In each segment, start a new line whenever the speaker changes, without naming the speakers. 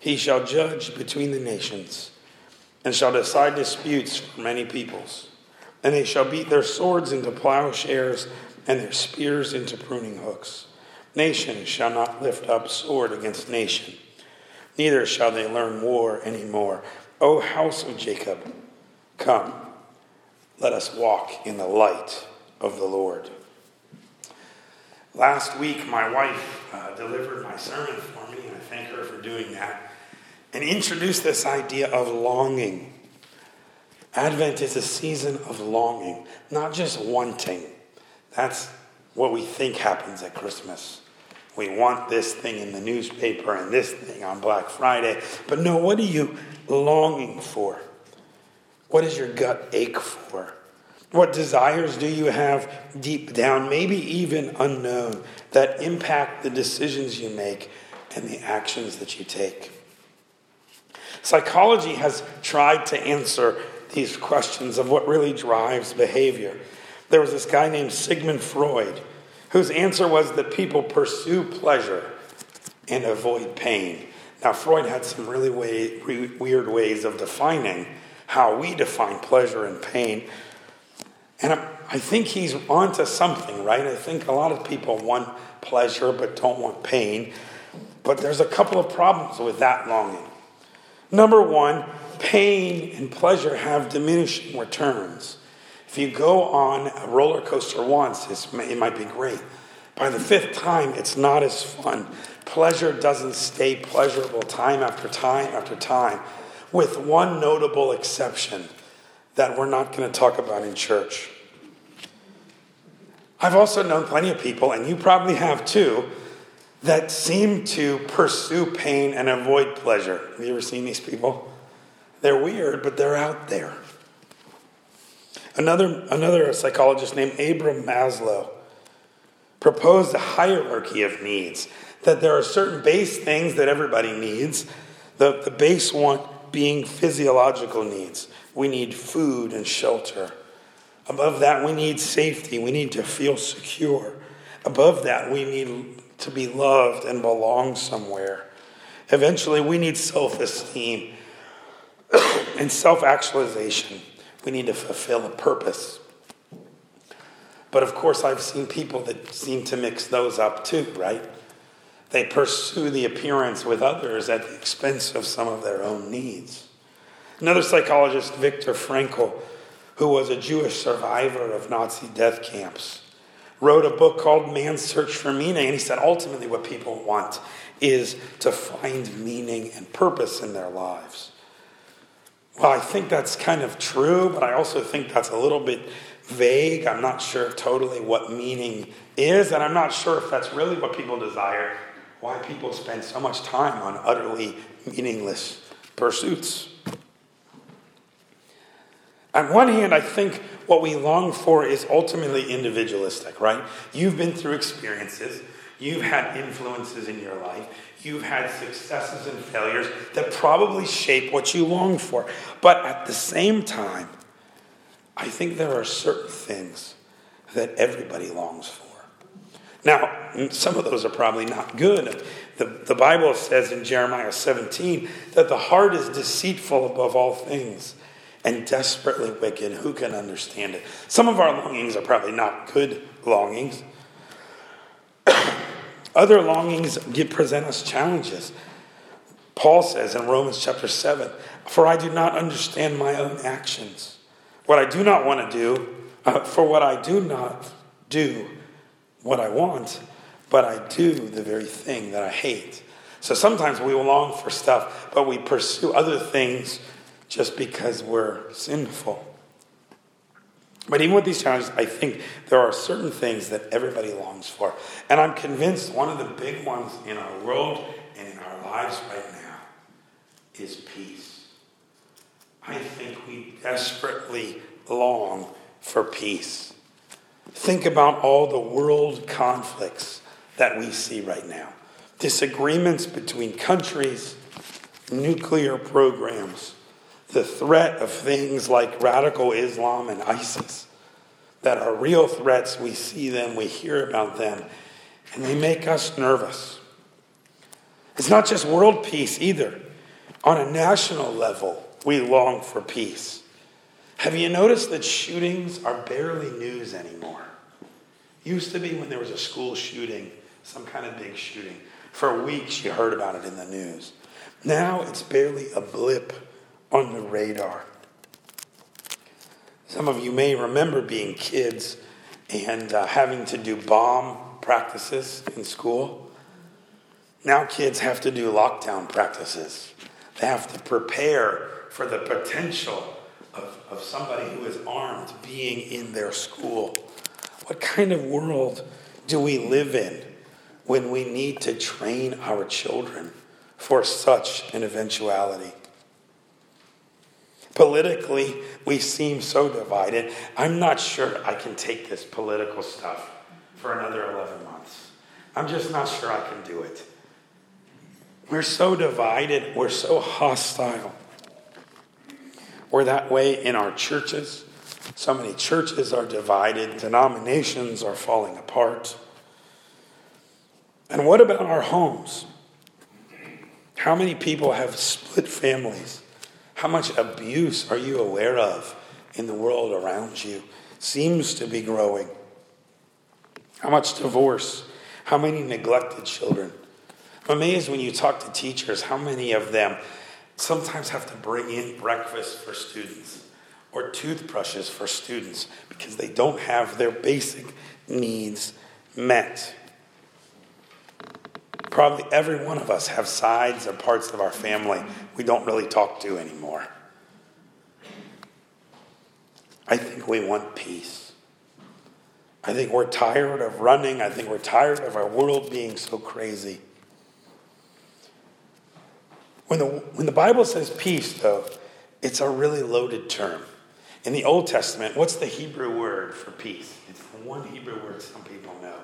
He shall judge between the nations and shall decide disputes for many peoples. And they shall beat their swords into plowshares and their spears into pruning hooks. Nation shall not lift up sword against nation, neither shall they learn war any more. O house of Jacob, come, let us walk in the light of the Lord. Last week, my wife uh, delivered my sermon for me, and I thank her for doing that, and introduced this idea of longing. Advent is a season of longing, not just wanting. That's what we think happens at Christmas. We want this thing in the newspaper and this thing on Black Friday. But no, what are you longing for? What does your gut ache for? What desires do you have deep down, maybe even unknown, that impact the decisions you make and the actions that you take? Psychology has tried to answer these questions of what really drives behavior. There was this guy named Sigmund Freud whose answer was that people pursue pleasure and avoid pain. Now, Freud had some really way, weird ways of defining how we define pleasure and pain. And I think he's onto something, right? I think a lot of people want pleasure but don't want pain. But there's a couple of problems with that longing. Number one, pain and pleasure have diminishing returns. If you go on a roller coaster once, it might be great. By the fifth time, it's not as fun. Pleasure doesn't stay pleasurable time after time after time, with one notable exception that we're not going to talk about in church. I've also known plenty of people, and you probably have too, that seem to pursue pain and avoid pleasure. Have you ever seen these people? They're weird, but they're out there. Another, another psychologist named Abraham Maslow proposed a hierarchy of needs, that there are certain base things that everybody needs, the, the base one being physiological needs. We need food and shelter. Above that, we need safety. We need to feel secure. Above that, we need to be loved and belong somewhere. Eventually, we need self esteem and self actualization. We need to fulfill a purpose. But of course, I've seen people that seem to mix those up too, right? They pursue the appearance with others at the expense of some of their own needs. Another psychologist, Viktor Frankl, who was a Jewish survivor of Nazi death camps, wrote a book called Man's Search for Meaning. And he said ultimately what people want is to find meaning and purpose in their lives. Well, I think that's kind of true, but I also think that's a little bit vague. I'm not sure totally what meaning is, and I'm not sure if that's really what people desire, why people spend so much time on utterly meaningless pursuits. On one hand, I think what we long for is ultimately individualistic, right? You've been through experiences, you've had influences in your life, you've had successes and failures that probably shape what you long for. But at the same time, I think there are certain things that everybody longs for. Now, some of those are probably not good. The, the Bible says in Jeremiah 17 that the heart is deceitful above all things and desperately wicked. Who can understand it? Some of our longings are probably not good longings. Other longings present us challenges. Paul says in Romans chapter 7 For I do not understand my own actions. What I do not want to do, uh, for what I do not do, what I want, but I do the very thing that I hate. So sometimes we long for stuff, but we pursue other things just because we're sinful. But even with these challenges, I think there are certain things that everybody longs for. And I'm convinced one of the big ones in our world and in our lives right now is peace. I think we desperately long for peace. Think about all the world conflicts that we see right now disagreements between countries, nuclear programs the threat of things like radical Islam and ISIS that are real threats. We see them, we hear about them, and they make us nervous. It's not just world peace either. On a national level, we long for peace. Have you noticed that shootings are barely news anymore? Used to be when there was a school shooting, some kind of big shooting. For weeks you heard about it in the news. Now it's barely a blip on the radar. Some of you may remember being kids and uh, having to do bomb practices in school. Now kids have to do lockdown practices. They have to prepare for the potential of, of somebody who is armed being in their school. What kind of world do we live in when we need to train our children for such an eventuality? Politically, we seem so divided. I'm not sure I can take this political stuff for another 11 months. I'm just not sure I can do it. We're so divided, we're so hostile. We're that way in our churches. So many churches are divided, denominations are falling apart. And what about our homes? How many people have split families? How much abuse are you aware of in the world around you? Seems to be growing. How much divorce? How many neglected children? I'm amazed when you talk to teachers how many of them sometimes have to bring in breakfast for students or toothbrushes for students because they don't have their basic needs met. Probably every one of us have sides or parts of our family we don't really talk to anymore. I think we want peace. I think we're tired of running. I think we're tired of our world being so crazy. When the, when the Bible says peace, though, it's a really loaded term. In the Old Testament, what's the Hebrew word for peace? It's the one Hebrew word some people know.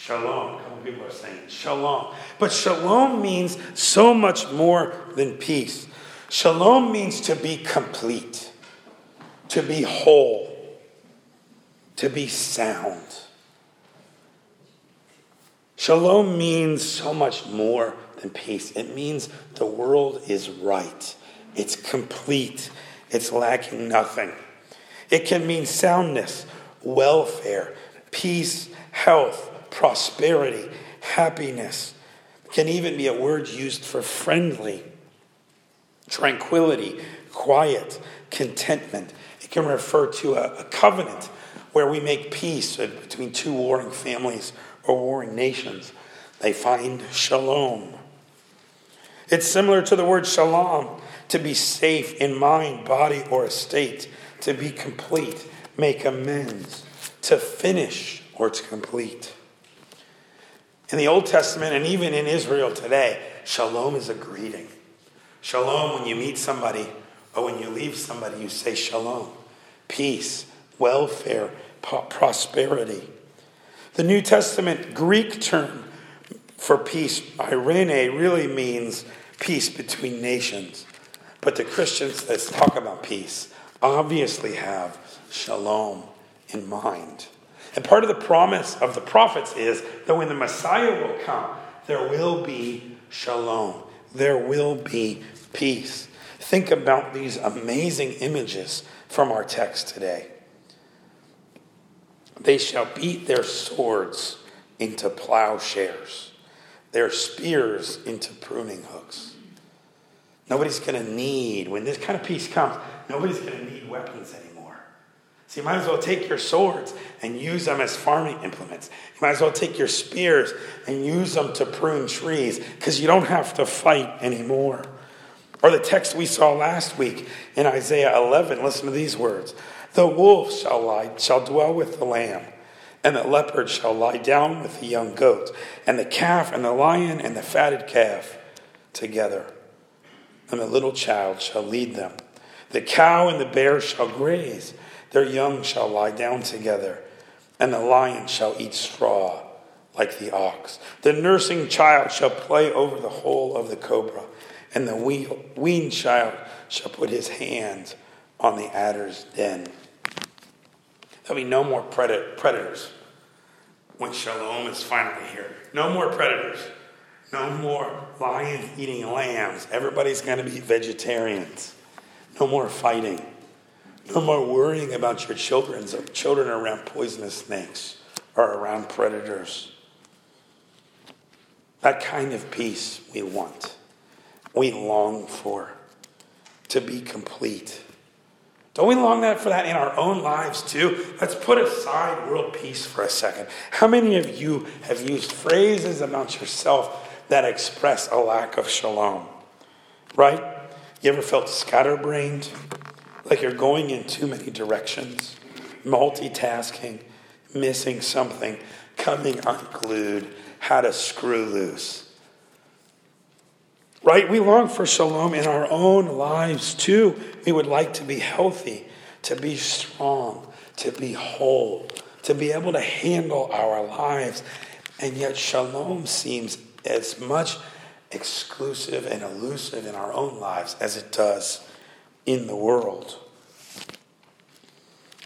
Shalom. A couple people are saying shalom. But shalom means so much more than peace. Shalom means to be complete, to be whole, to be sound. Shalom means so much more than peace. It means the world is right, it's complete, it's lacking nothing. It can mean soundness, welfare, peace, health, prosperity, happiness. It can even be a word used for friendly, tranquility, quiet, contentment. It can refer to a, a covenant where we make peace between two warring families or warring nations. They find shalom. It's similar to the word shalom, to be safe in mind, body, or estate, to be complete, make amends, to finish, or to complete. In the Old Testament and even in Israel today, shalom is a greeting. Shalom, when you meet somebody or when you leave somebody, you say shalom, peace, welfare, prosperity. The New Testament Greek term for peace, irene, really means peace between nations. But the Christians that talk about peace obviously have shalom in mind. And part of the promise of the prophets is that when the Messiah will come, there will be shalom, there will be peace. Think about these amazing images from our text today. They shall beat their swords into plowshares, their spears into pruning hooks. Nobody's going to need, when this kind of peace comes, nobody's going to need weapons anymore. So you might as well take your swords and use them as farming implements. You might as well take your spears and use them to prune trees because you don't have to fight anymore. Or the text we saw last week in Isaiah 11, listen to these words. The wolf shall lie, shall dwell with the lamb, and the leopard shall lie down with the young goat, and the calf and the lion and the fatted calf together. And the little child shall lead them. The cow and the bear shall graze their young shall lie down together, and the lion shall eat straw like the ox. The nursing child shall play over the hole of the cobra, and the weaned child shall put his hand on the adder's den. There'll be no more predators when shalom is finally here. No more predators. No more lions eating lambs. Everybody's going to be vegetarians. No more fighting. No more worrying about your children's children around poisonous snakes or around predators. That kind of peace we want. We long for to be complete. Don't we long that for that in our own lives too? Let's put aside world peace for a second. How many of you have used phrases about yourself that express a lack of shalom? Right? You ever felt scatterbrained? Like you're going in too many directions, multitasking, missing something, coming unglued, how to screw loose. Right? We long for shalom in our own lives too. We would like to be healthy, to be strong, to be whole, to be able to handle our lives. And yet, shalom seems as much exclusive and elusive in our own lives as it does in the world.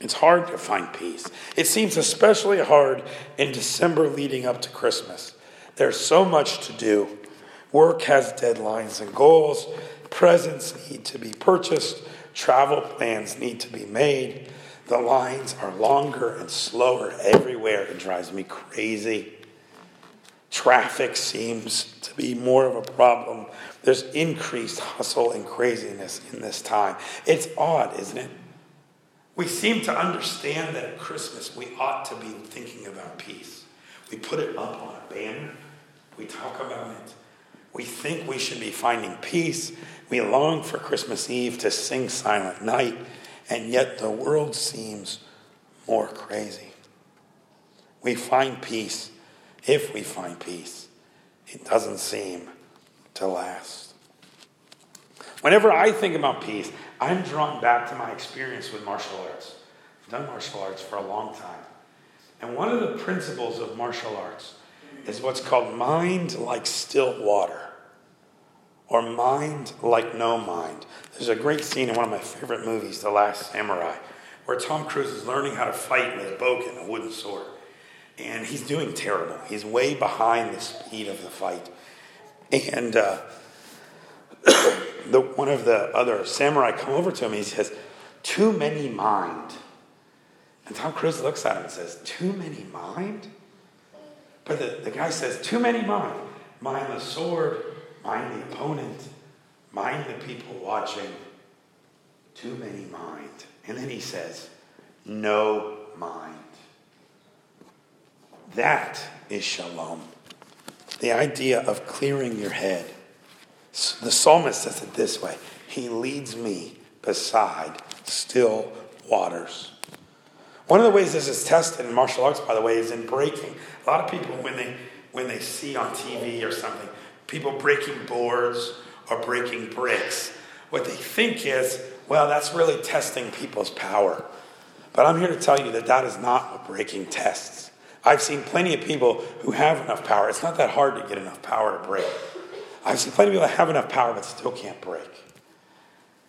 It's hard to find peace. It seems especially hard in December leading up to Christmas. There's so much to do. Work has deadlines and goals, presents need to be purchased, travel plans need to be made. The lines are longer and slower everywhere. It drives me crazy. Traffic seems to be more of a problem. There's increased hustle and craziness in this time. It's odd, isn't it? We seem to understand that at Christmas we ought to be thinking about peace. We put it up on a banner, we talk about it. We think we should be finding peace. We long for Christmas Eve to sing Silent Night, and yet the world seems more crazy. We find peace. If we find peace, it doesn't seem to last. Whenever I think about peace, I'm drawn back to my experience with martial arts. I've done martial arts for a long time. And one of the principles of martial arts is what's called mind like still water, or mind like no mind. There's a great scene in one of my favorite movies, The Last Samurai, where Tom Cruise is learning how to fight with a bokken, a wooden sword. And he's doing terrible. He's way behind the speed of the fight. And uh, the, one of the other samurai come over to him. He says, "Too many mind." And Tom Cruise looks at him and says, "Too many mind." But the, the guy says, "Too many mind. Mind the sword. Mind the opponent. Mind the people watching. Too many mind." And then he says, "No mind." That is shalom. The idea of clearing your head the psalmist says it this way He leads me beside still waters. One of the ways this is tested in martial arts, by the way, is in breaking. A lot of people, when they when they see on TV or something, people breaking boards or breaking bricks, what they think is, well, that's really testing people's power. But I'm here to tell you that that is not what breaking tests. I've seen plenty of people who have enough power. It's not that hard to get enough power to break. I've seen plenty of people that have enough power but still can't break.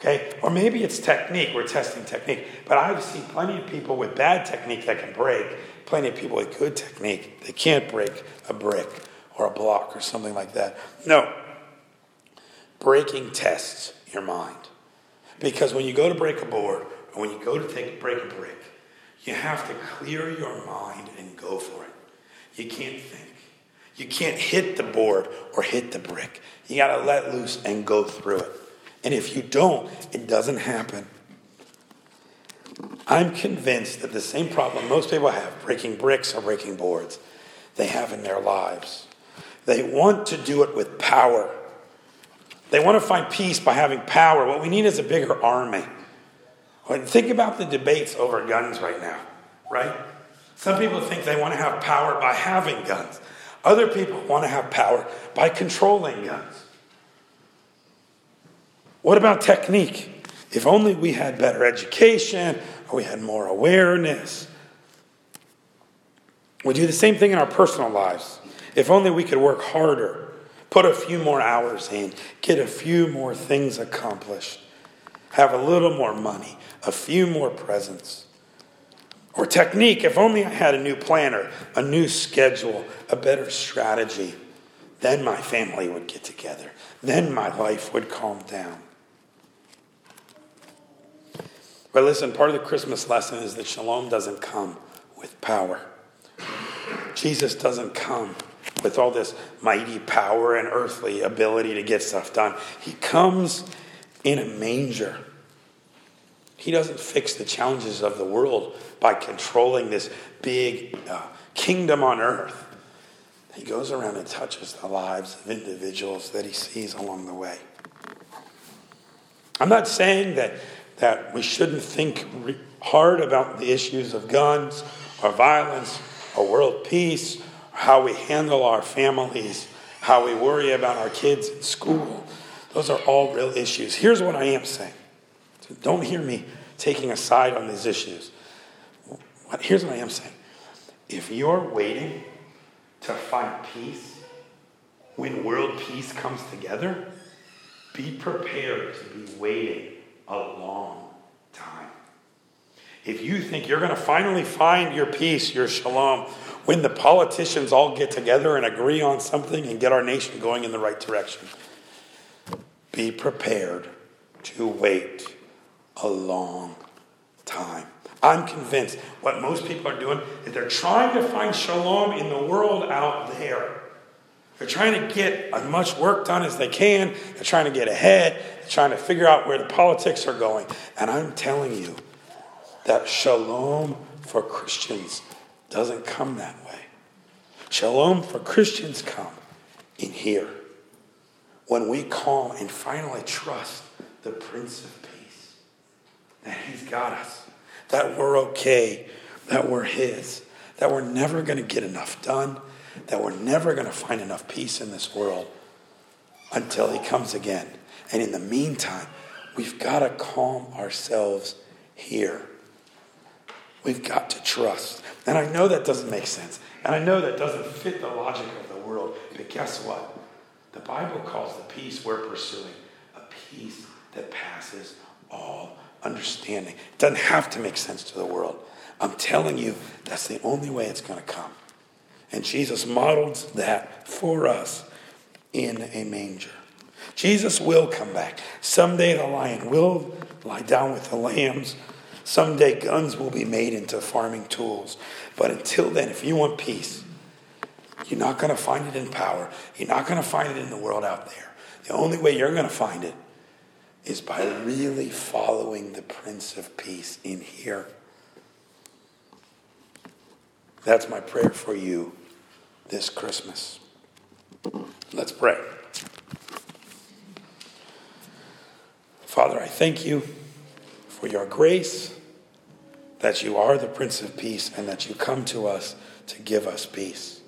Okay? Or maybe it's technique. We're testing technique. But I've seen plenty of people with bad technique that can break, plenty of people with good technique that can't break a brick or a block or something like that. No. Breaking tests your mind. Because when you go to break a board or when you go to take break a brick, you have to clear your mind and go for it. You can't think. You can't hit the board or hit the brick. You got to let loose and go through it. And if you don't, it doesn't happen. I'm convinced that the same problem most people have, breaking bricks or breaking boards, they have in their lives. They want to do it with power. They want to find peace by having power. What we need is a bigger army. Think about the debates over guns right now, right? Some people think they want to have power by having guns. Other people want to have power by controlling guns. What about technique? If only we had better education or we had more awareness. We do the same thing in our personal lives. If only we could work harder, put a few more hours in, get a few more things accomplished, have a little more money, a few more presents. Or technique, if only I had a new planner, a new schedule, a better strategy, then my family would get together. Then my life would calm down. But listen, part of the Christmas lesson is that shalom doesn't come with power. Jesus doesn't come with all this mighty power and earthly ability to get stuff done. He comes in a manger. He doesn't fix the challenges of the world by controlling this big uh, kingdom on earth. He goes around and touches the lives of individuals that he sees along the way. I'm not saying that, that we shouldn't think re- hard about the issues of guns or violence or world peace, how we handle our families, how we worry about our kids in school. Those are all real issues. Here's what I am saying. So don't hear me taking a side on these issues. Here's what I am saying. If you're waiting to find peace when world peace comes together, be prepared to be waiting a long time. If you think you're going to finally find your peace, your shalom, when the politicians all get together and agree on something and get our nation going in the right direction, be prepared to wait a long time. I'm convinced what most people are doing is they're trying to find shalom in the world out there. They're trying to get as much work done as they can. They're trying to get ahead. They're trying to figure out where the politics are going. And I'm telling you that shalom for Christians doesn't come that way. Shalom for Christians come in here when we call and finally trust the Prince of Peace that He's got us that we're okay, that we're His, that we're never going to get enough done, that we're never going to find enough peace in this world until He comes again. And in the meantime, we've got to calm ourselves here. We've got to trust. And I know that doesn't make sense. And I know that doesn't fit the logic of the world. But guess what? The Bible calls the peace we're pursuing a peace that passes all understanding. It doesn't have to make sense to the world. I'm telling you, that's the only way it's going to come. And Jesus modeled that for us in a manger. Jesus will come back. Someday the lion will lie down with the lambs. Someday guns will be made into farming tools. But until then, if you want peace, you're not going to find it in power. You're not going to find it in the world out there. The only way you're going to find it is by really following the Prince of Peace in here. That's my prayer for you this Christmas. Let's pray. Father, I thank you for your grace, that you are the Prince of Peace, and that you come to us to give us peace.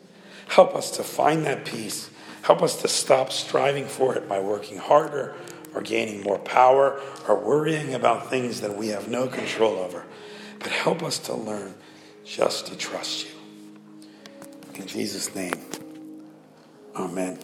Help us to find that peace. Help us to stop striving for it by working harder or gaining more power or worrying about things that we have no control over. But help us to learn just to trust you. In Jesus' name, amen.